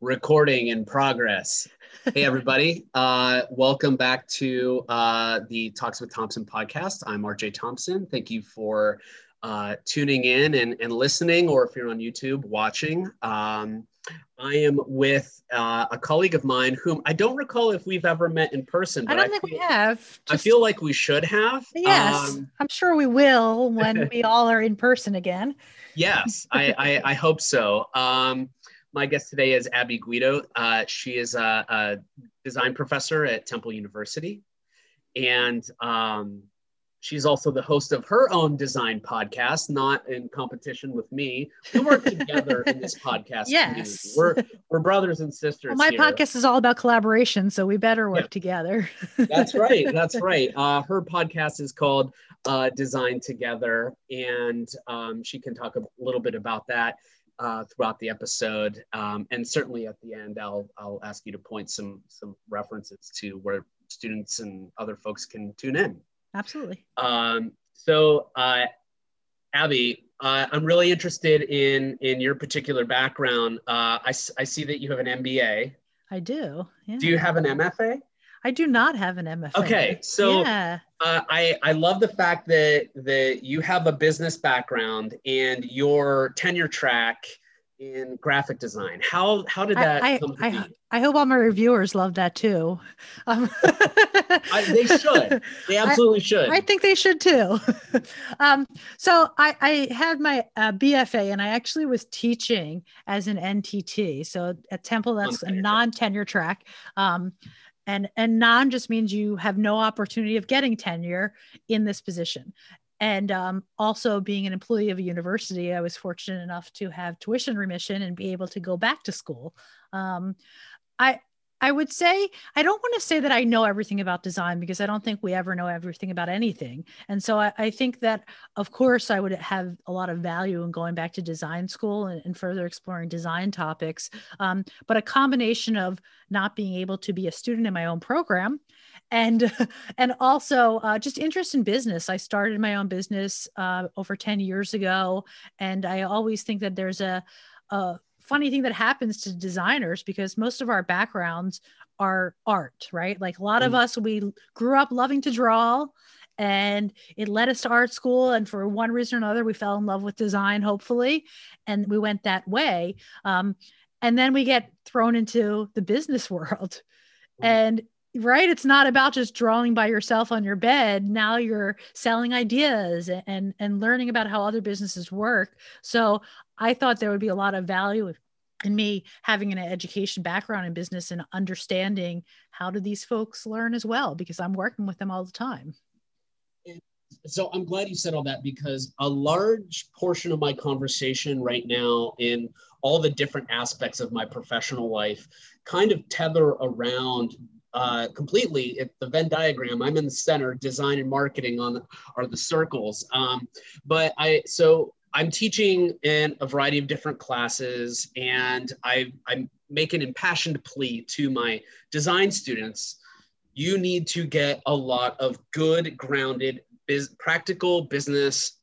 recording in progress. Hey, everybody. Uh, welcome back to uh, the Talks with Thompson podcast. I'm RJ Thompson. Thank you for uh, tuning in and, and listening, or if you're on YouTube, watching. Um, I am with uh, a colleague of mine whom I don't recall if we've ever met in person. I don't think feel, we have. Just, I feel like we should have. Yes, um, I'm sure we will when we all are in person again. Yes, I, I, I hope so. Um, my guest today is Abby Guido. Uh, she is a, a, design professor at Temple University, and um, she's also the host of her own design podcast, not in competition with me. We work together in this podcast. Yes, community. we're we're brothers and sisters. Well, my here. podcast is all about collaboration, so we better work yeah. together. that's right. That's right. Uh, her podcast is called uh, Design Together, and um, she can talk a little bit about that uh, throughout the episode, um, and certainly at the end, I'll I'll ask you to point some some references to where students and other folks can tune in. Absolutely. Um, so, uh, Abby, uh, I'm really interested in in your particular background. Uh, I I see that you have an MBA. I do. Yeah. Do you have an MFA? I do not have an MFA. Okay, so yeah. uh, I I love the fact that that you have a business background and your tenure track in graphic design. How how did that I, come I, I, I, hope all my reviewers love that too. Um, I, they should. They absolutely should. I think they should too. um, so I, I had my uh, BFA and I actually was teaching as an NTT. So at Temple, that's a non-tenure track. Um, and and non just means you have no opportunity of getting tenure in this position. And um, also being an employee of a university i was fortunate enough to have tuition remission and be able to go back to school. Um, i I would say I don't want to say that I know everything about design because I don't think we ever know everything about anything. And so I, I think that, of course, I would have a lot of value in going back to design school and, and further exploring design topics. Um, but a combination of not being able to be a student in my own program and and also uh, just interest in business i started my own business uh, over 10 years ago and i always think that there's a, a funny thing that happens to designers because most of our backgrounds are art, right? Like a lot mm. of us, we grew up loving to draw and it led us to art school. And for one reason or another, we fell in love with design, hopefully, and we went that way. Um, and then we get thrown into the business world. Mm. And right it's not about just drawing by yourself on your bed now you're selling ideas and and learning about how other businesses work so I thought there would be a lot of value in me having an education background in business and understanding how do these folks learn as well because I'm working with them all the time. So I'm glad you said all that because a large portion of my conversation right now in all the different aspects of my professional life kind of tether around uh, completely at the Venn diagram. I'm in the center, design and marketing on the, are the circles. Um, but I so I'm teaching in a variety of different classes, and I, I make an impassioned plea to my design students. You need to get a lot of good, grounded, biz- practical business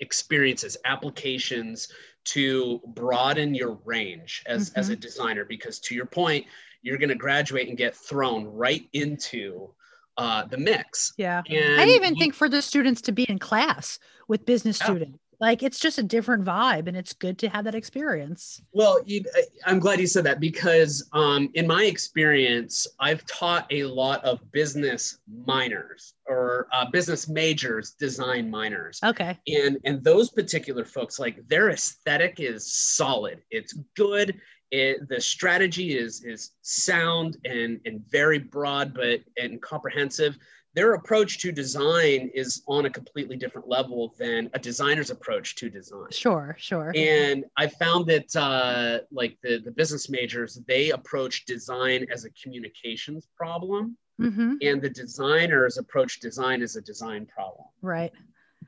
experiences, applications to broaden your range as, mm-hmm. as a designer. Because to your point, you're going to graduate and get thrown right into uh, the mix. Yeah. And I even you, think for the students to be in class with business yeah. students like it's just a different vibe and it's good to have that experience. Well you, i'm glad you said that because um, in my experience i've taught a lot of business minors or uh, business majors design minors. Okay. And and those particular folks like their aesthetic is solid. It's good. It, the strategy is is sound and and very broad but and comprehensive their approach to design is on a completely different level than a designer's approach to design. Sure, sure. And I found that uh, like the, the business majors, they approach design as a communications problem. Mm-hmm. And the designers approach design as a design problem. Right.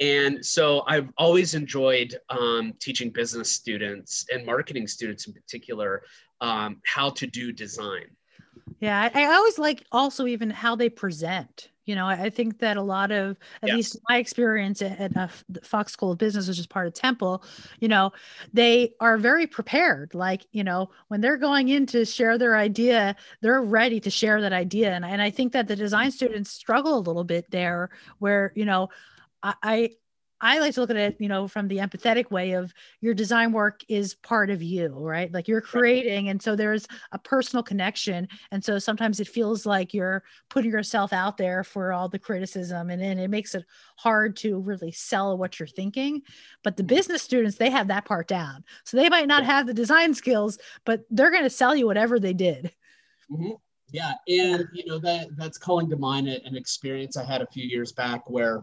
And so I've always enjoyed um, teaching business students and marketing students in particular um, how to do design Yeah, I, I always like also even how they present you know i think that a lot of at yes. least my experience at, at uh, fox school of business which is part of temple you know they are very prepared. Like you know when they're going in to share their idea they're ready to share that idea. And, and i think that the design students struggle a little bit there where you know I, I like to look at it, you know, from the empathetic way of your design work is part of you, right? Like you're creating. And so there's a personal connection. And so sometimes it feels like you're putting yourself out there for all the criticism. And then it makes it hard to really sell what you're thinking. But the mm-hmm. business students, they have that part down. So they might not have the design skills, but they're going to sell you whatever they did. Mm-hmm. Yeah. And, you know, that that's calling to mind an experience I had a few years back where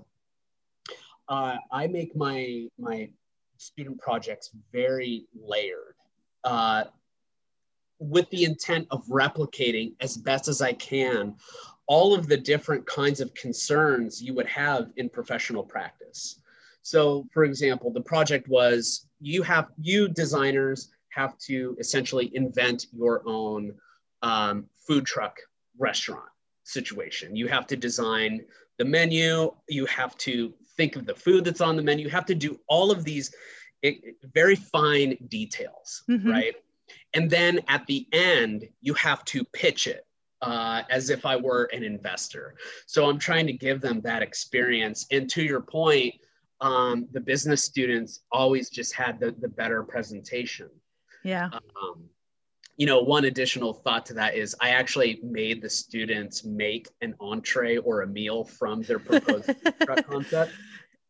uh, I make my my student projects very layered, uh, with the intent of replicating as best as I can all of the different kinds of concerns you would have in professional practice. So, for example, the project was you have you designers have to essentially invent your own um, food truck restaurant situation. You have to design the menu. You have to think of the food that's on the menu. You have to do all of these very fine details, mm-hmm. right? And then at the end, you have to pitch it uh, as if I were an investor. So I'm trying to give them that experience. And to your point, um, the business students always just had the, the better presentation. Yeah. Um, you know, one additional thought to that is I actually made the students make an entree or a meal from their proposed concept.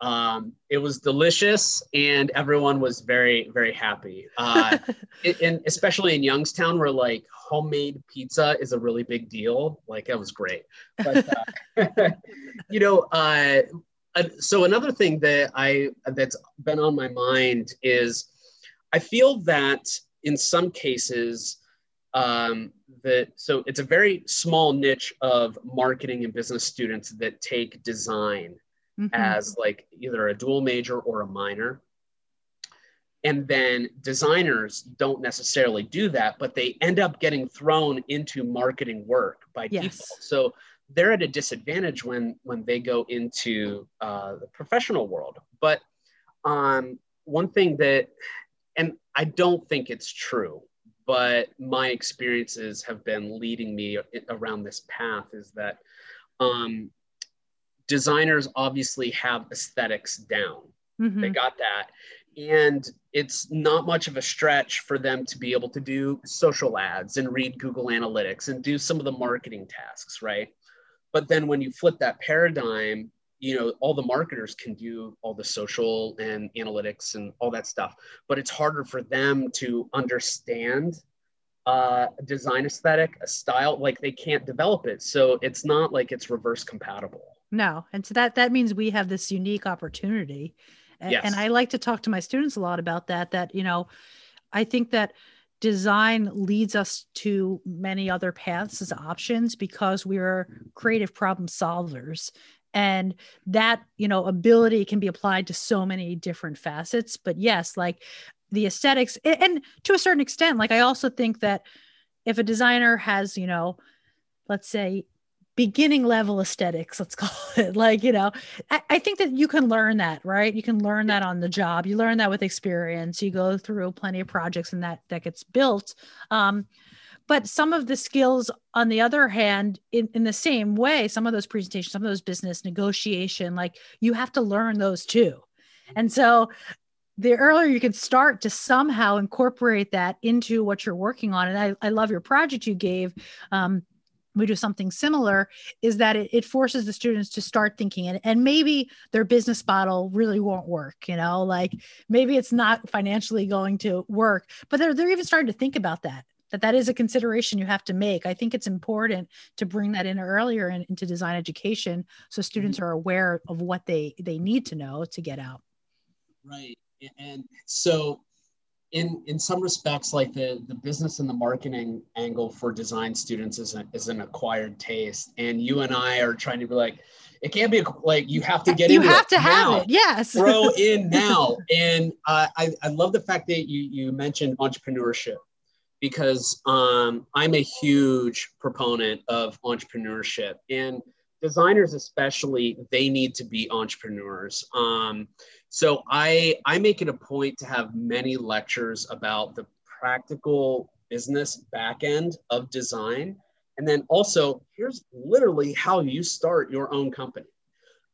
Um, it was delicious and everyone was very, very happy. Uh, it, and especially in Youngstown where like homemade pizza is a really big deal. Like it was great. But, uh, you know, uh, so another thing that I, that's been on my mind is I feel that in some cases, um, that so it's a very small niche of marketing and business students that take design mm-hmm. as like either a dual major or a minor. And then designers don't necessarily do that, but they end up getting thrown into marketing work by yes. default. So they're at a disadvantage when when they go into uh, the professional world. But um, one thing that and I don't think it's true, but my experiences have been leading me around this path is that um, designers obviously have aesthetics down. Mm-hmm. They got that. And it's not much of a stretch for them to be able to do social ads and read Google Analytics and do some of the marketing tasks, right? But then when you flip that paradigm you know all the marketers can do all the social and analytics and all that stuff but it's harder for them to understand uh, a design aesthetic a style like they can't develop it so it's not like it's reverse compatible no and so that that means we have this unique opportunity yes. and i like to talk to my students a lot about that that you know i think that design leads us to many other paths as options because we're creative problem solvers and that you know ability can be applied to so many different facets but yes like the aesthetics and to a certain extent like i also think that if a designer has you know let's say beginning level aesthetics let's call it like you know I, I, think that you can learn that right you can learn that on the job you learn that with experience you go through plenty of projects and that that gets built um, but some of the skills, on the other hand, in, in the same way, some of those presentations, some of those business negotiation, like you have to learn those too. And so the earlier you can start to somehow incorporate that into what you're working on. And I, I love your project you gave. Um, we do something similar is that it, it, forces the students to start thinking and, and maybe their business model really won't work you know like maybe it's not financially going to work but they're, they're even starting to think about that that that is a consideration you have to make. I think it's important to bring that in earlier in, into design education so students mm-hmm. are aware of what they they need to know to get out. Right. And so in in some respects like the the business and the marketing angle for design students is, a, is an acquired taste and you and i are trying to be like it can't be like you have to get in. you into have to now. have it yes throw in now and uh, I, I love the fact that you you mentioned entrepreneurship because um, I'm a huge proponent of entrepreneurship and designers especially they need to be entrepreneurs um, so I I make it a point to have many lectures about the practical business back end of design and then also here's literally how you start your own company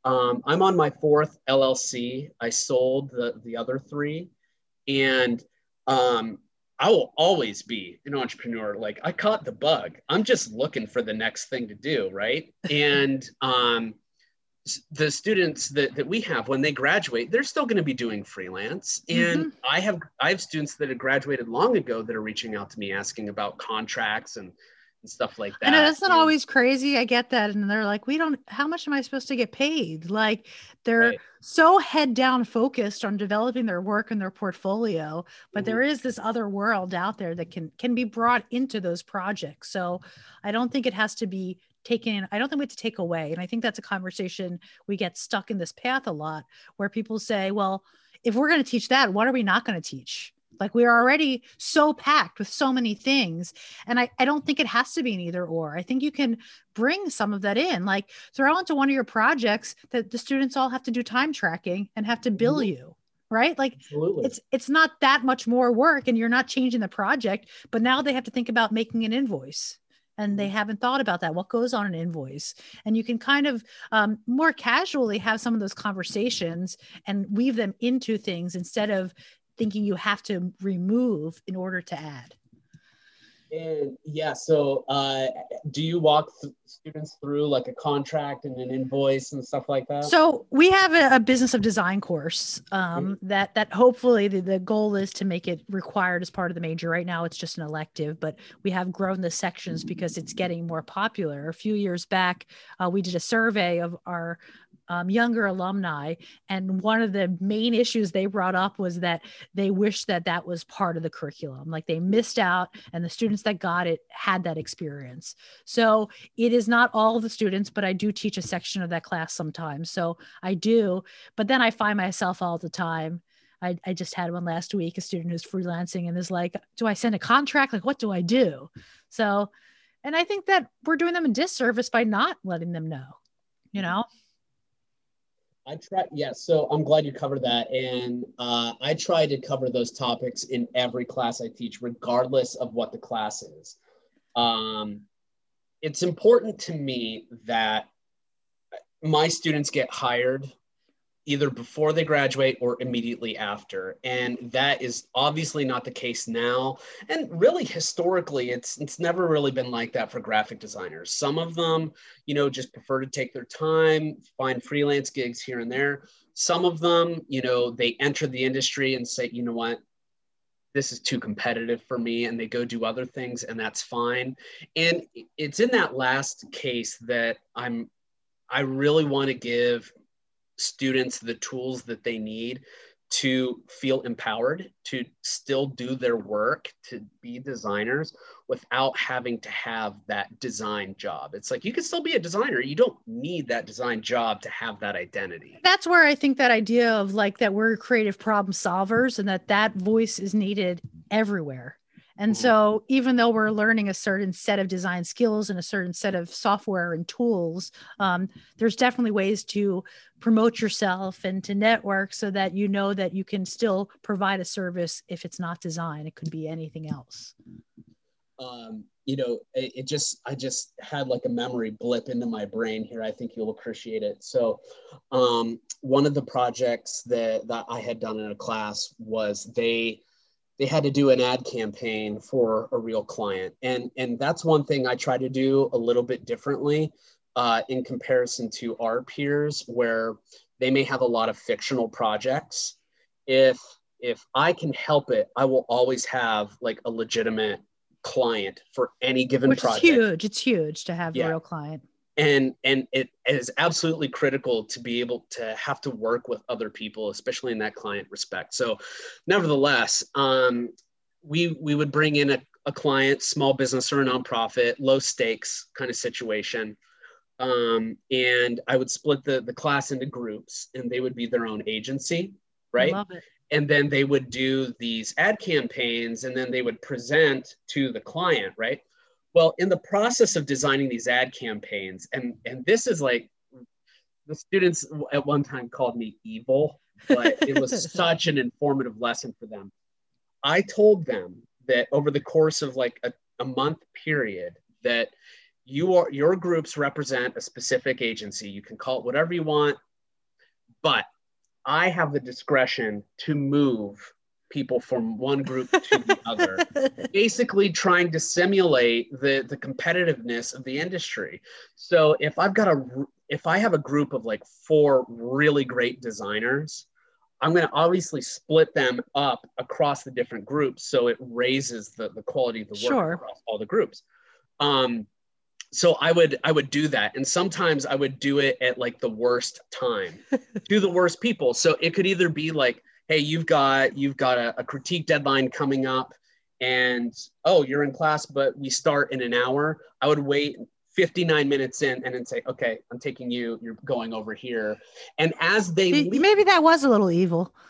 um, I'm on my fourth LLC. I sold the, the other three. And um, I will always be an entrepreneur. Like I caught the bug. I'm just looking for the next thing to do. Right. and um, the students that, that we have when they graduate they're still going to be doing freelance and mm-hmm. i have i have students that have graduated long ago that are reaching out to me asking about contracts and and stuff like that. I know that's not always crazy. I get that. And they're like, we don't, how much am I supposed to get paid? Like they're right. so head down focused on developing their work and their portfolio. But mm-hmm. there is this other world out there that can, can be brought into those projects. So I don't think it has to be taken. I don't think we have to take away. And I think that's a conversation we get stuck in this path a lot where people say, well, if we're going to teach that, what are we not going to teach? Like we are already so packed with so many things. And I, I don't think it has to be an either or. I think you can bring some of that in, like throw into one of your projects that the students all have to do time tracking and have to bill mm-hmm. you right like Absolutely. it's it's not that much more work and you're not changing the project but now they have to think about making an invoice and they mm-hmm. haven't thought about that what goes on an invoice and you can kind of um, more casually have some of those conversations and weave them into things instead of thinking you have to remove in order to add? And yeah, so uh, do you walk th- students through like a contract and an invoice and stuff like that? So we have a, a business of design course um, mm-hmm. that that hopefully the, the goal is to make it required as part of the major. Right now, it's just an elective, but we have grown the sections because it's getting more popular. A few years back, uh, we did a survey of our um, younger alumni. And one of the main issues they brought up was that they wish that that was part of the curriculum. Like they missed out, and the students that got it had that experience. So it is not all the students, but I do teach a section of that class sometimes. So I do. But then I find myself all the time. I, I just had one last week, a student who's freelancing and is like, Do I send a contract? Like, what do I do? So, and I think that we're doing them a disservice by not letting them know, you know? I try, yeah. So I'm glad you covered that, and uh, I try to cover those topics in every class I teach, regardless of what the class is. Um, it's important to me that my students get hired either before they graduate or immediately after. And that is obviously not the case now. And really historically it's it's never really been like that for graphic designers. Some of them you know just prefer to take their time find freelance gigs here and there. Some of them you know they enter the industry and say you know what? This is too competitive for me and they go do other things and that's fine. And it's in that last case that i'm i really want to give students the tools that they need to feel empowered to still do their work to be designers without having to have that design job. It's like you can still be a designer. You don't need that design job to have that identity. That's where i think that idea of like that we're creative problem solvers and that that voice is needed everywhere and mm-hmm. so, even though we're learning a certain set of design skills and a certain set of software and tools, um, there's definitely ways to promote yourself and to network so that you know that you can still provide a service if it's not design. It could be anything else. Um, you know, it, it, just, I just had like a memory blip into my brain here. I think you'll appreciate it. So, um, one of the projects that, that I had done in a class was they, they had to do an ad campaign for a real client. And and that's one thing i try to do a little bit differently uh, in comparison to our peers where they may have a lot of fictional projects. If if i can help it i will always have like a legitimate client for any given Which project. is huge. It's huge to have yeah. a real client and and it is absolutely critical to be able to have to work with other people especially in that client respect. So nevertheless um, we we would bring in a, a client small business or a nonprofit low stakes kind of situation. Um, and i would split the the class into groups and they would be their own agency right? And then they would do these ad campaigns and then they would present to the client right well in the process of designing these ad campaigns and and this is like the students at one time called me evil but it was such an informative lesson for them. I told them that over the course of like a, a month period that you are your groups represent a specific agency. You can call it whatever you want but I have the discretion to move people from one group to the other, basically trying to simulate the, the competitiveness of the industry. So if I've got a if I have a group of like four really great designers, I'm going to obviously split them up across the different groups so it raises the, the quality of the work sure. across all the groups. Um, so i would i would do that and sometimes i would do it at like the worst time to the worst people so it could either be like hey you've got you've got a, a, critique deadline coming up and oh you're in class but we start in an hour. I would wait 59 minutes in and then say okay i'm taking you you're going over here. And as they maybe, leave, maybe that was a little evil.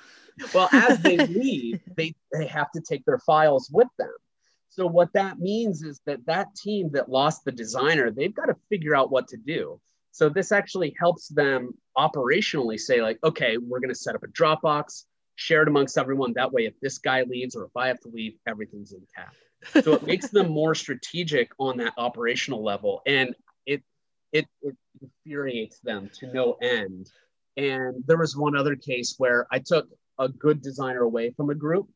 Well as they leave they they have to take their files with them. So what that means is that that team that lost the designer, they've got to figure out what to do. So this actually helps them operationally say like, okay, we're going to set up a Dropbox, share it amongst everyone. That way, if this guy leaves or if I have to leave, everything's intact. So it makes them more strategic on that operational level, and it it, it infuriates them to no end. And there was one other case where I took a good designer away from a group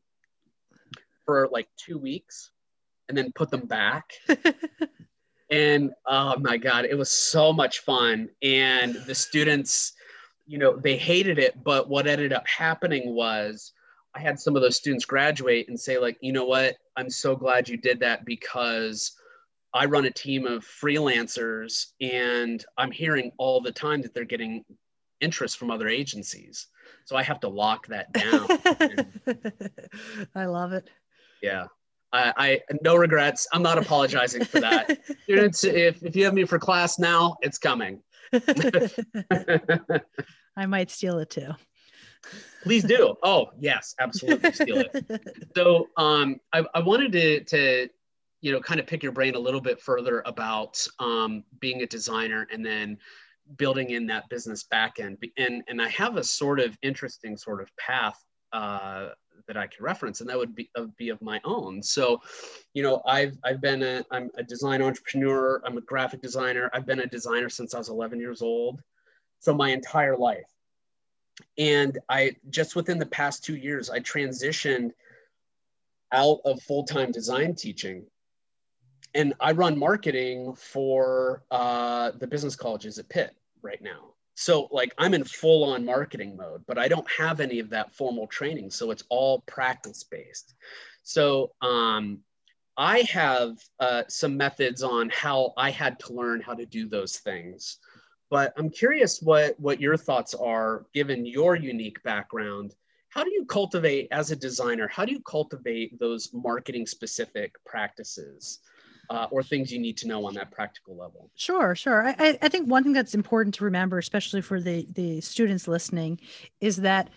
for like two weeks and then put them back. and oh my God, it was so much fun. And the students, you know, they hated it. But what ended up happening was I had some of those students graduate and say, like, you know what? I'm so glad you did that because I run a team of freelancers and I'm hearing all the time that they're getting interest from other agencies. So I have to lock that down. I love it. Yeah. I, I no regrets. I'm not apologizing for that. Students, if, if you have me for class now, it's coming. I might steal it too. Please do. Oh, yes, absolutely steal it. So um, I, I wanted to, to, you know, kind of pick your brain a little bit further about um, being a designer and then building in that business backend. And, and I have a sort of interesting sort of path uh, that I can reference, and that would be, uh, be of my own. So, you know, I've I've been a I'm a design entrepreneur. I'm a graphic designer. I've been a designer since I was 11 years old, so my entire life. And I just within the past two years, I transitioned out of full time design teaching, and I run marketing for uh, the business colleges at Pitt right now so like i'm in full on marketing mode but i don't have any of that formal training so it's all practice based so um, i have uh, some methods on how i had to learn how to do those things but i'm curious what what your thoughts are given your unique background. How do you cultivate as a designer how do you cultivate those marketing specific practices uh, or things you need to know on that practical level? Sure, sure. I, I think one thing that's important to remember, especially for the the students listening, is that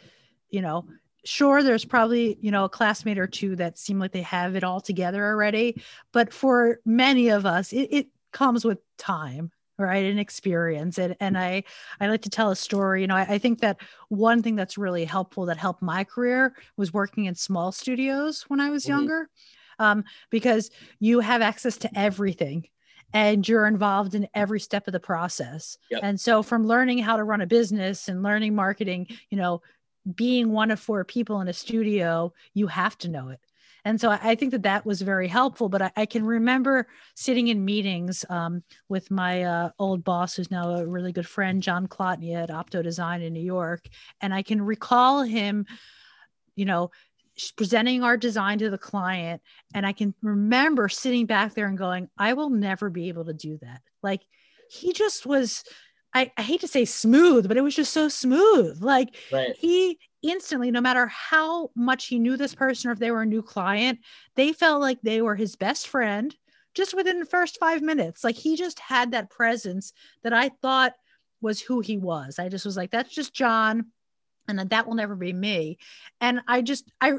you know sure there's probably you know a classmate or two that seem like they have it all together already but for many of us it, it comes with time right and experience and, and i i like to tell a story you know I, I, think that one thing that's really helpful that helped my career was working in small studios when i was mm-hmm. younger um, because you have access to everything and you're involved in every step of the process. Yep. And so from learning how to run a business and learning marketing, you know, being one of four people in a studio, you have to know it. And so I think that that was very helpful. But I, I can remember sitting in meetings um, with my uh, old boss, who's now a really good friend, John Klotny at Opto Design in New York. And I can recall him, you know, presenting our design to the client and i can remember sitting back there and going i will never be able to do that. Like he just was I, I hate to say smooth but it was just so smooth. Like right. he instantly no matter how much he knew this person or if they were a new client they felt like they were his best friend just within the first five minutes. Like he just had that presence that i thought was who he was. I just was like that's just john and that will never be me and i just i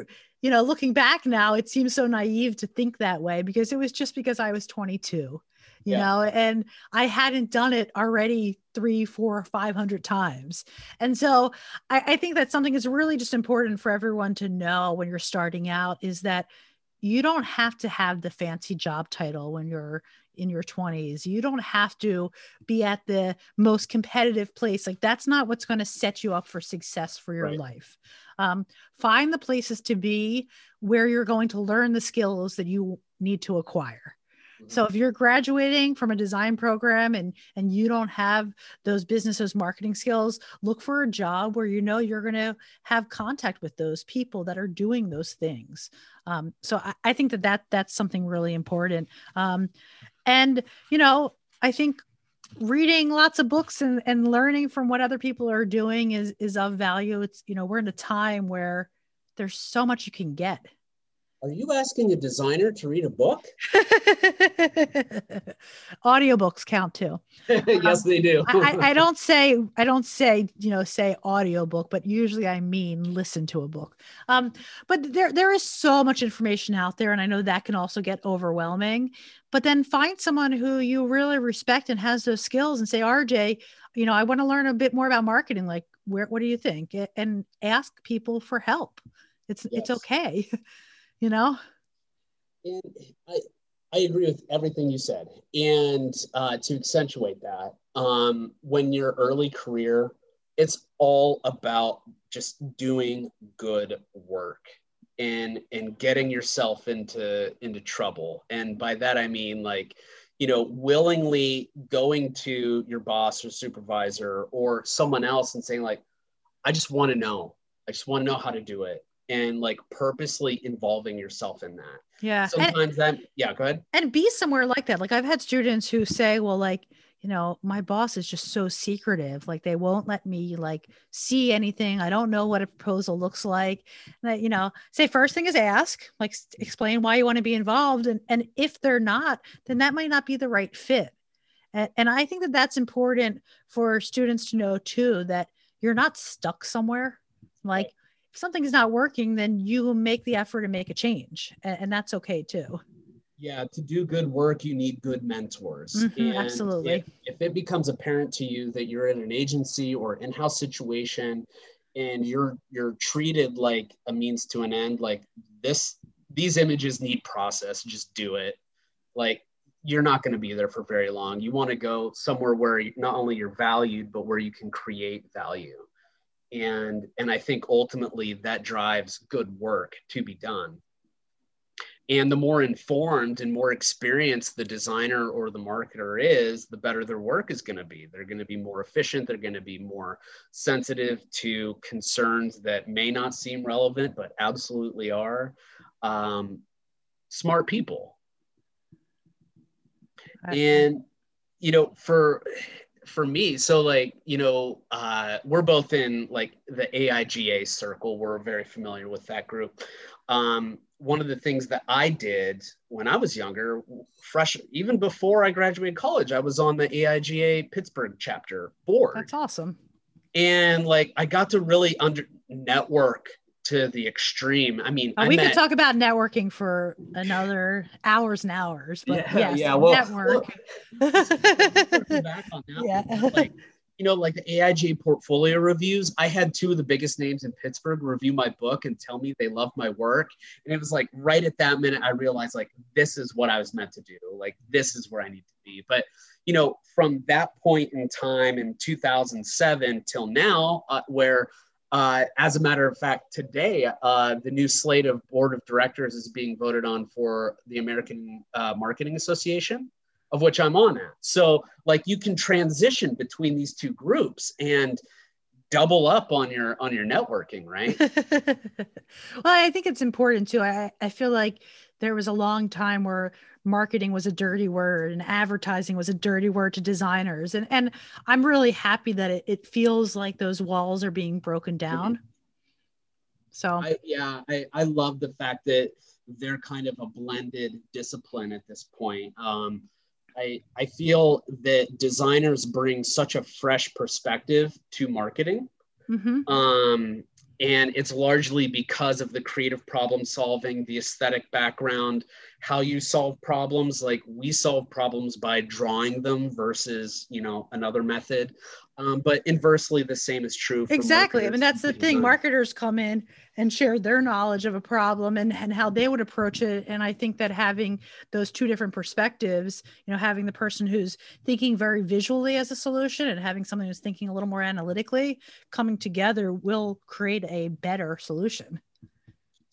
you know looking back now it seems so naive to think that way because it was just because i was 22 you yeah. know and i hadn't done it already three four five hundred times and so I, I think that something is really just important for everyone to know when you're starting out is that you don't have to have the fancy job title when you're in your 20s. You don't have to be at the most competitive place. Like that's not what's going to set you up for success for your right. life. Um, find the places to be where you're going to learn the skills that you need to acquire. So if you're graduating from a design program and and you don't have those businesses marketing skills, look for a job where you know you're going to have contact with those people that are doing those things. Um, so I, I, think that that that's something really important. Um, and you know, I think reading lots of books and, and learning from what other people are doing is is of value. It's you know we're in a time where there's so much you can get are you asking a designer to read a book? Audiobooks count too. yes, um, they do. I, I, don't say I don't say you know say audiobook, but usually I mean listen to a book. Um, but there there is so much information out there, and I know that can also get overwhelming. But then find someone who you really respect and has those skills, and say, RJ, you know, I want to learn a bit more about marketing. Like, where what do you think? And ask people for help. It's yes. it's okay. you know? And I, I agree with everything you said. And uh, to accentuate that, um, when your early career, it's all about just doing good work and and getting yourself into into trouble. And by that I mean like, you know, willingly going to your boss or supervisor or someone else and saying like, I just want to know. I just want to know how to do it and like purposely involving yourself in that. Yeah. Sometimes and, that, yeah, go ahead. And be somewhere like that. Like I've had students who say, well, like, you know, my boss is just so secretive. Like they won't let me like see anything. I don't know what a proposal looks like. And I, you know, say first thing is ask, like explain why you want to be involved. And, and if they're not, then that might not be the right fit. And, and I think that that's important for students to know too, that you're not stuck somewhere. Like if something's not working, then you make the effort to make a change, and, and that's okay too. Yeah, to do good work, you need good mentors. Mm-hmm, absolutely. If, if it becomes apparent to you that you're in an agency or in-house situation, and you're you're treated like a means to an end, like this, these images need process. Just do it. Like you're not going to be there for very long. You want to go somewhere where not only you're valued, but where you can create value and and i think ultimately that drives good work to be done. And the more informed and more experienced the designer or the marketer is the better their work is going to be. They're going to be more efficient. They're going to be more sensitive to concerns that may not seem relevant but absolutely are. Um, smart people. And you know for for me, so like, you know, uh, we're both in like the AIGA circle. We're very familiar with that group. Um, one of the things that I did when I was younger, fresh, even before I graduated college, I was on the AIGA Pittsburgh chapter board. That's awesome. And like, I got to really under network to the extreme. I mean, uh, I we met, could talk about networking for another hours and hours, but yeah, yes, yeah, well, network. Well, back on that yeah. One, like, you know, like the AIGA portfolio reviews, I had two of the biggest names in Pittsburgh review my book and tell me they love my work. And it was like right at that minute, I realized like this is what I was meant to do. Like this is where I need to be. But you know, from that point in time in 2007 till now, uh, where uh, as a matter of fact, today, uh, the new slate of board of directors is being voted on for the American uh, Marketing Association, of which I'm on at. So, like, you can transition between these two groups and double up on your on your networking, right? well, I think it's important too. I I feel like there was a long time where marketing was a dirty word and advertising was a dirty word to designers and and i'm really happy that it, it feels like those walls are being broken mm-hmm. down so I, yeah I, I love the fact that they're kind of a blended discipline at this point um, I, I feel that designers bring such a fresh perspective to marketing Mm-hmm. Um, and it's largely because of the creative problem solving, the aesthetic background, how you solve problems. Like we solve problems by drawing them versus, you know, another method. Um, but inversely, the same is true. exactly. I mean, that's the thing. Marketers come in and share their knowledge of a problem and, and how they would approach it. And I think that having those two different perspectives, you know, having the person who's thinking very visually as a solution and having someone who's thinking a little more analytically coming together will create a better solution.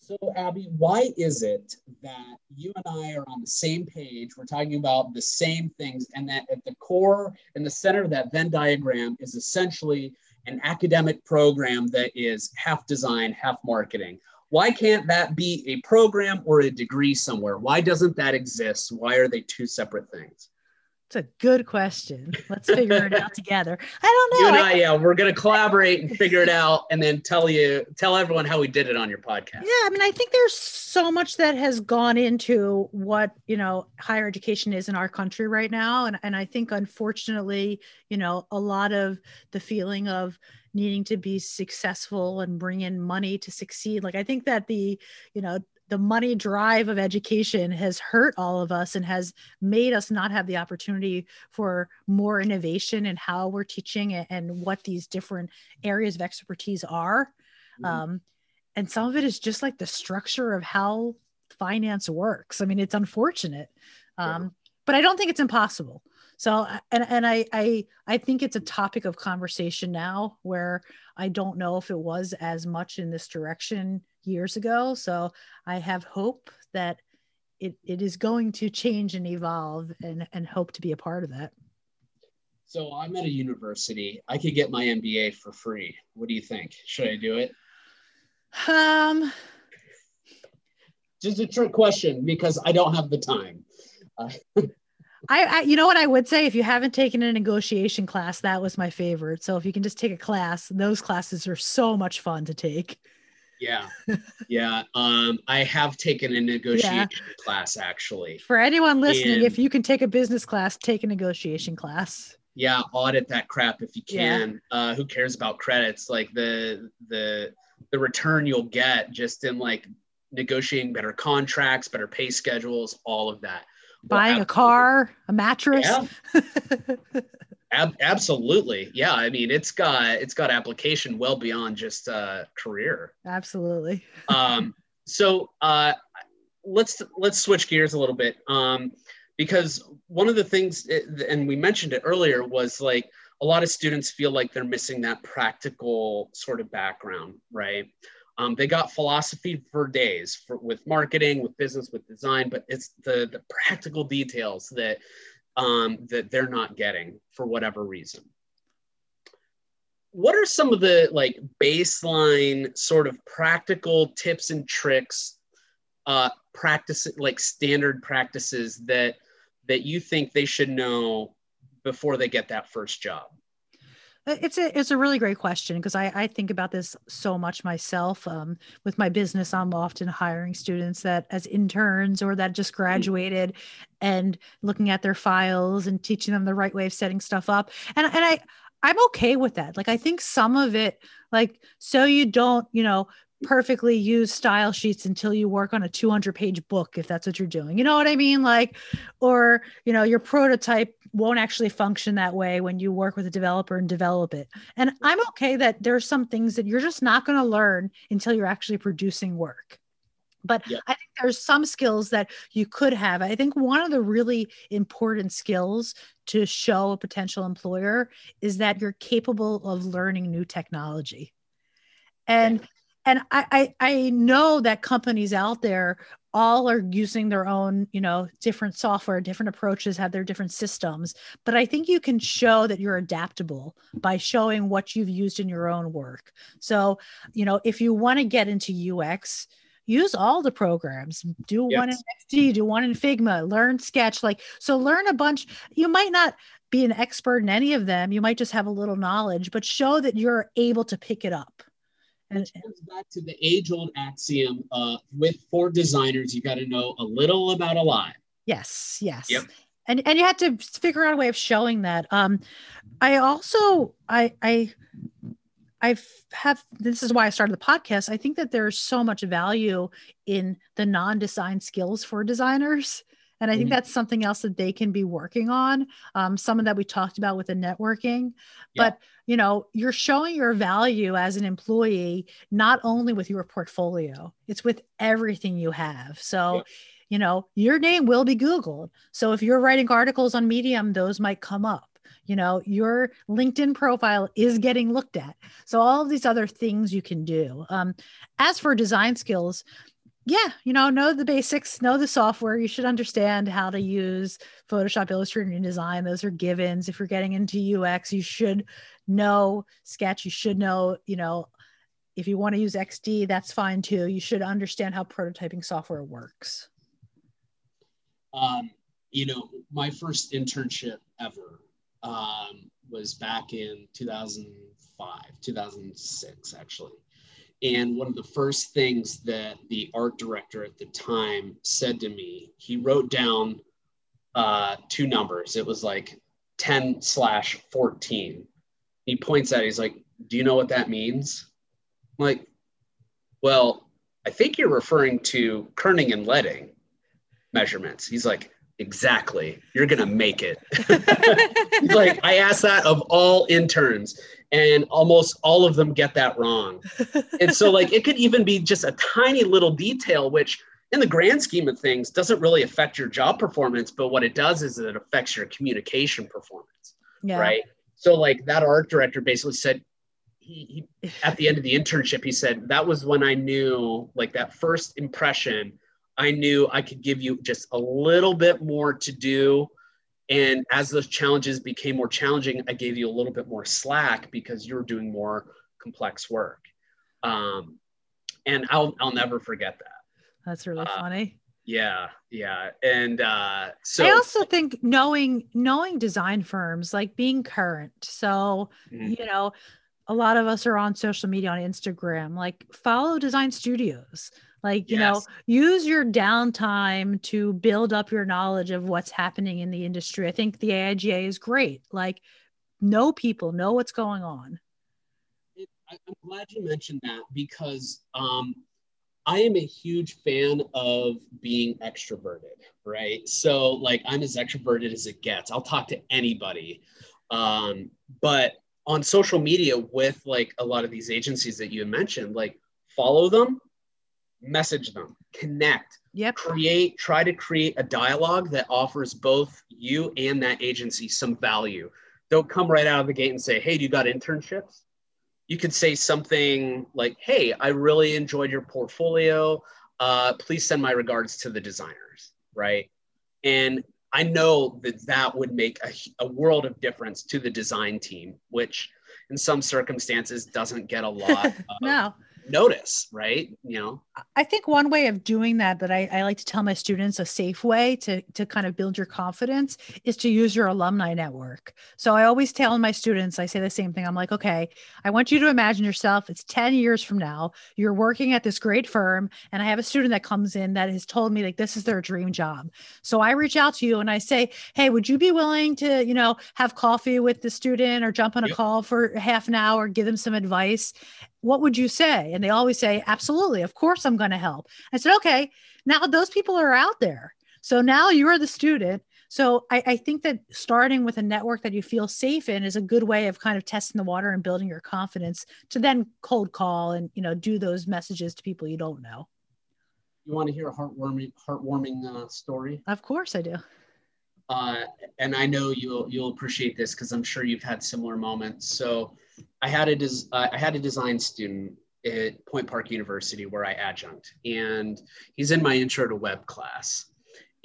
So, Abby, why is it that you and I are on the same page? We're talking about the same things, and that at the core, in the center of that Venn diagram, is essentially an academic program that is half design, half marketing. Why can't that be a program or a degree somewhere? Why doesn't that exist? Why are they two separate things? It's a good question. Let's figure it out together. I don't know. You and I, yeah, we're gonna collaborate and figure it out, and then tell you, tell everyone how we did it on your podcast. Yeah, I mean, I think there's so much that has gone into what you know higher education is in our country right now, and and I think unfortunately, you know, a lot of the feeling of needing to be successful and bring in money to succeed like i think that the you know the money drive of education has hurt all of us and has made us not have the opportunity for more innovation in how we're teaching and what these different areas of expertise are. Mm-hmm. Um, and some of it is just like the structure of how finance works. I mean, it's unfortunate, um, but I don't think it's impossible. So, and and I I I think it's a topic of conversation now where I don't know if it was as much in this direction years ago. So I have hope that it, it is going to change and evolve and, and hope to be a part of that. So I'm at a university. I could get my MBA for free. What do you think? Should I do it? Um, just a trick question because I don't have the time. Uh, I, I, you know what I would say if you haven't taken a negotiation class, that was my favorite. So if you can just take a class, those classes are so much fun to take. Yeah. Yeah. Um, I have taken a negotiation yeah. class actually. For anyone listening, and, if you can take a business class, take a negotiation class. Yeah, audit that crap if you can. Yeah. Uh, who cares about credits? Like the the the return you'll get just in like negotiating better contracts, better pay schedules, all of that. Buying well, a car, a mattress. Yeah. Ab- absolutely. Yeah i mean it's got it's got application well beyond just uh career. Absolutely. Um so uh let's let's switch gears a little bit. Um because one of the things eh, and we mentioned it earlier was like a lot of students feel like they're missing that practical sort of background right um, they got philosophy for days for, with marketing with business with design but it's the the practical details that um, that they're not getting for whatever reason. What are some of the like baseline sort of practical tips and tricks, uh, practice like standard practices that that you think they should know before they get that first job? It's a it's a really great question because I, I think about this so much myself. Um, with my business, I'm often hiring students that as interns or that just mm. graduated, and looking at their files and teaching them the right way of setting stuff up. And and I I'm okay with that. Like I think some of it, like so you don't you know perfectly use style sheets until you work on a 200 page book if that's what you're doing you know what i mean? Like or you know your prototype won't actually function that way when you work with a developer and develop it. And i'm okay that there's some things that you're just not going to learn until you're actually producing work. But yeah. i think there's some skills that you could have. I think one of the really important skills to show a potential employer is that you're capable of learning new technology. And and I, I, I know that companies out there all are using their own you know different software different approaches have their different systems. But i think you can show that you're adaptable by showing what you've used in your own work. So you know if you want to get into ux use all the programs. Do yes. one in xd do one in figma learn sketch like so learn a bunch. You might not be an expert in any of them. You might just have a little knowledge but show that you're able to pick it up and it comes back to the age-old axiom uh, with for designers, you got to know a little about a lot. Yes, yes. Yep. And and you had to figure out a way of showing that. Um, I also I I I've have this is why I started the podcast. I think that there's so much value in the non-design skills for designers. And I think mm-hmm. that's something else that they can be working on. Um, some of that we talked about with the networking, yeah. but you know, you're showing your value as an employee, not only with your portfolio, it's with everything you have. So, yeah. you know, your name will be Googled. So if you're writing articles on Medium, those might come up you know your linkedin profile is getting looked at so all of these other things you can do um, as for design skills yeah you know know the basics know the software. You should understand how to use photoshop illustrator InDesign those are givens. If you're getting into ux you should know sketch. You should know you know if you want to use xd that's fine too. You should understand how prototyping software works. Um, you know my first internship ever um, was back in 2005, 2006, actually. And one of the first things that the art director at the time said to me, he wrote down uh, two numbers. It was like 10 slash 14. He points at it, he's like, Do you know what that means? I'm like, well, I think you're referring to kerning and leading measurements. He's like, exactly you're gonna make it like i asked that of all interns and almost all of them get that wrong and so like it could even be just a tiny little detail which in the grand scheme of things doesn't really affect your job performance but what it does is it affects your communication performance yeah. right so like that art director basically said he, he at the end of the internship he said that was when i knew like that first impression I knew I could give you just a little bit more to do. And as those challenges became more challenging, I gave you a little bit more slack because you're doing more complex work. Um, and I'll, I'll never forget that. That's really uh, funny. Yeah, yeah. And uh, so I also think knowing knowing design firms, like being current. So, mm-hmm. you know, a lot of us are on social media on Instagram, like follow design studios like you yes. know use your downtime to build up your knowledge of what's happening in the industry. I think the aiga is great. Like know people know what's going on. It, i'm glad you mentioned that because um, i am a huge fan of being extroverted right? So like i'm as extroverted as it gets. I'll talk to anybody. Um, but on social media with like a lot of these agencies that you mentioned like follow them message them, connect, yep. create, try to create a dialogue that offers both you and that agency some value. Don't come right out of the gate and say, Hey, do you got internships? You could say something like, Hey, I really enjoyed your portfolio. Uh, please send my regards to the designers, right? And I know that that would make a, a world of difference to the design team, which in some circumstances doesn't get a lot no notice, right? You know, I think one way of doing that that I, I, like to tell my students a safe way to to kind of build your confidence is to use your alumni network. So I always tell my students, I say the same thing. I'm like, okay, I want you to imagine yourself. It's 10 years from now. You're working at this great firm, and I have a student that comes in that has told me like this is their dream job. So I reach out to you and I say, hey, would you be willing to, you know, have coffee with the student or jump on a yep. call for half an hour, give them some advice? What would you say? And they always say, absolutely, of course I'm going to help. I said, okay, now those people are out there. So now you're the student. So I, I, think that starting with a network that you feel safe in is a good way of kind of testing the water and building your confidence to then cold call and you know do those messages to people you don't know. You want to hear a heartwarming heartwarming uh, story? Of course I do. Uh, and I know you'll you'll appreciate this because I'm sure you've had similar moments. So I had a des- uh, I had a design student at Point Park University where I adjunct, and he's in my intro to web class,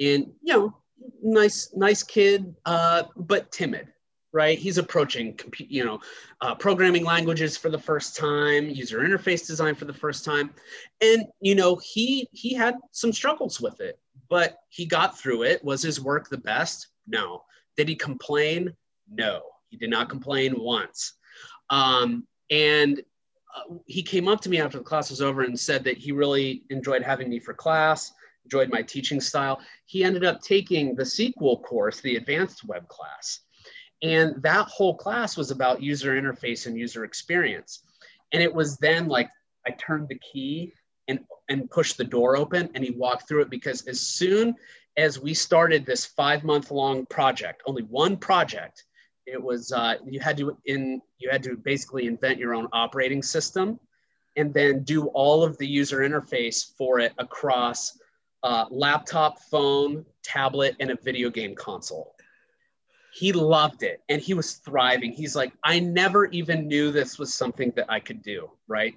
and you know, nice nice kid, uh, but timid. Right, he's approaching, you know, uh, programming languages for the first time, user interface design for the first time, and you know, he he had some struggles with it, but he got through it. Was his work the best? No. Did he complain? No, he did not complain once. Um, and uh, he came up to me after the class was over and said that he really enjoyed having me for class, enjoyed my teaching style. He ended up taking the sequel course, the advanced web class. And that whole class was about user interface and user experience. And it was then like I turned the key and and pushed the door open and he walked through it because as soon as we started this five month long project, only one project, it was uh, you had to in you had to basically invent your own operating system and then do all of the user interface for it across uh, laptop, phone, tablet, and a video game console. He loved it and he was thriving. He's like, I never even knew this was something that I could do, right?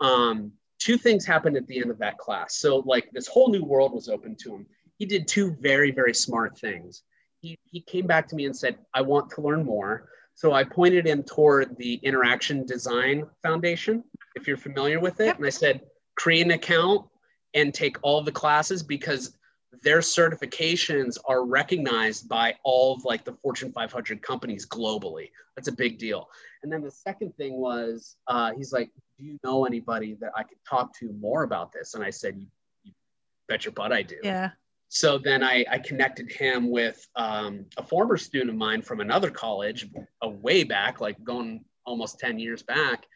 Um, two things happened at the end of that class. So, like, this whole new world was open to him. He did two very, very smart things. He, he came back to me and said, I want to learn more. So, I pointed him toward the Interaction Design Foundation, if you're familiar with it. Yep. And I said, create an account and take all the classes because their certifications are recognized by all of like the Fortune 500 companies globally. That's a big deal. And then the second thing was, uh, he's like, "Do you know anybody that I could talk to more about this?" And I said, "You, you bet your butt I do." Yeah. So then I, I connected him with um, a former student of mine from another college, a way back, like going almost 10 years back,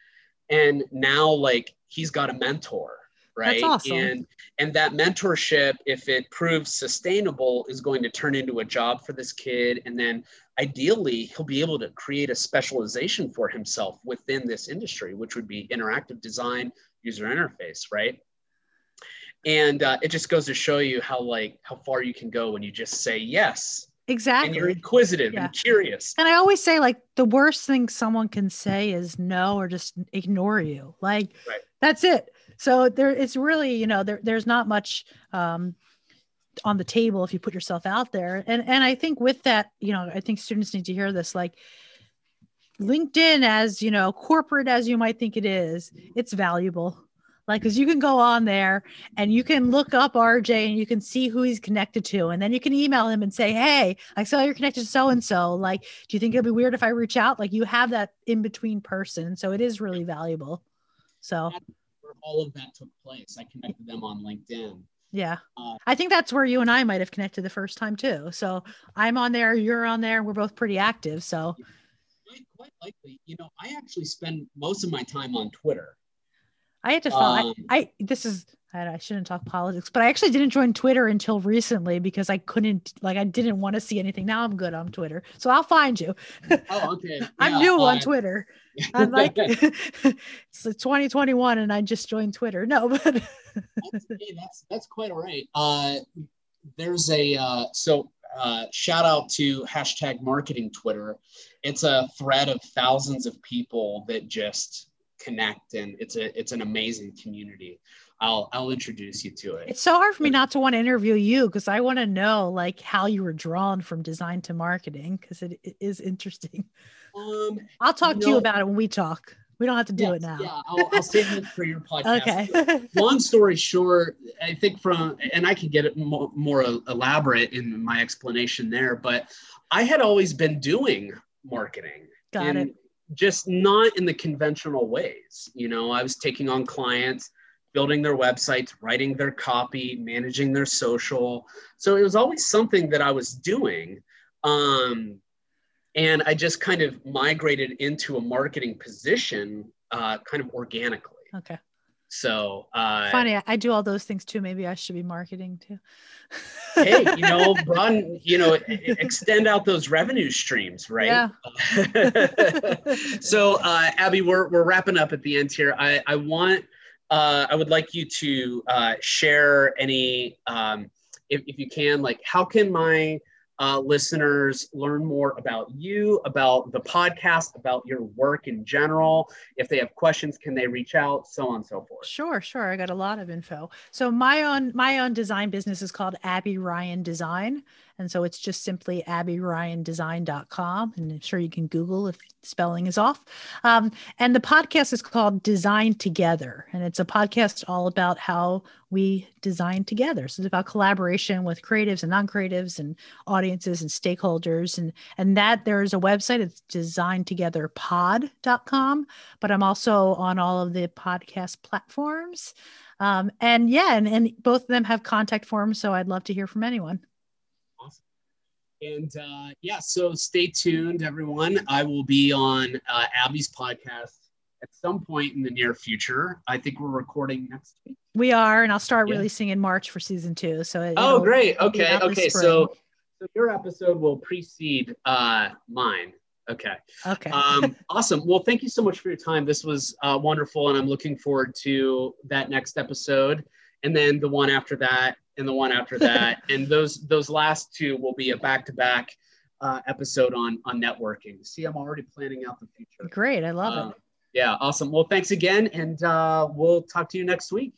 and now like he's got a mentor right? That's awesome. and and that mentorship if it proves sustainable is going to turn into a job for this kid. And then ideally he'll be able to create a specialization for himself within this industry which would be interactive design user interface right and uh, it just goes to show you how like how far you can go when you just say yes. Exactly and you're inquisitive yeah. and curious. And i always say like the worst thing someone can say is no or just ignore you. Like right. that's it. So there it's really you know there, there's not much um, on the table if you put yourself out there. And and i think with that you know i think students need to hear this like linkedin as you know corporate as you might think it is it's valuable like because you can go on there and you can look up rj and you can see who he's connected to and then you can email him and say hey i saw you're connected to so and so like do you think it'll be weird if i reach out like you have that in between person so it is really valuable so all of that took place. I connected them on LinkedIn. Yeah. Uh, I think that's where you and I might have connected the first time too. So I'm on there, you're on there, we're both pretty active. So quite, quite likely, you know, I actually spend most of my time on Twitter. I had to follow. Um, I, I, this is I, shouldn't talk politics, but I actually didn't join Twitter until recently because I couldn't like I didn't want to see anything. Now I'm good on Twitter, so I'll find you. Oh, okay. I'm new on Twitter. I'm like it's 2021 and I just joined Twitter. No, but that's, hey, that's that's quite all right. Uh, there's a uh, so uh, shout out to hashtag marketing Twitter. It's a thread of thousands of people that just connect, and it's a it's an amazing community. I'll I'll introduce you to it. It's so hard for me not to want to interview you because I want to know like how you were drawn from design to marketing because it, it is interesting. Um, I'll talk to know, you about it when we talk. We don't have to do yes, it now. Yeah, I'll, I'll save it for your podcast. okay. Long story short, I think from and I can get it more, more elaborate in my explanation there, but I had always been doing marketing. Got it. Just not in the conventional ways. You know, I was taking on clients building their websites, writing their copy, managing their social. So it was always something that I was doing. Um, and I just kind of migrated into a marketing position uh, kind of organically. Okay. So uh, funny, I do all those things too. Maybe I should be marketing too. hey, you know, run, you know, extend out those revenue streams, right? Yeah. so, uh, Abby, we're we're wrapping up at the end here. I I want uh, I would like you to uh, share any, um, if, if you can, like how can my uh, listeners learn more about you, about the podcast, about your work in general. If they have questions, can they reach out? So on and so forth. Sure, sure. I got a lot of info. So my own my own design business is called Abby Ryan Design. And so it's just simply abbyryandesign.com. And I'm sure you can Google if spelling is off. Um, and the podcast is called Design Together. And it's a podcast all about how we design together. So it's about collaboration with creatives and non-creatives and audiences and stakeholders. And, and that there's a website, it's designtogetherpod.com. But I'm also on all of the podcast platforms. Um, and yeah, and, and both of them have contact forms. So I'd love to hear from anyone. And uh, yeah, so stay tuned, everyone. I will be on uh, Abby's podcast at some point in the near future. I think we're recording next week. We are, and I'll start yeah. releasing in March for season two. So oh, great. Okay, okay. So, so your episode will precede uh, mine. Okay. Okay. um, awesome. Well, thank you so much for your time. This was uh, wonderful, and I'm looking forward to that next episode, and then the one after that, and the one after that, and those those last two will be a back to back episode on on networking. See, I'm already planning out the future. Great. I love uh, it. Yeah. Awesome. Well, thanks again, and uh, we'll talk to you next week.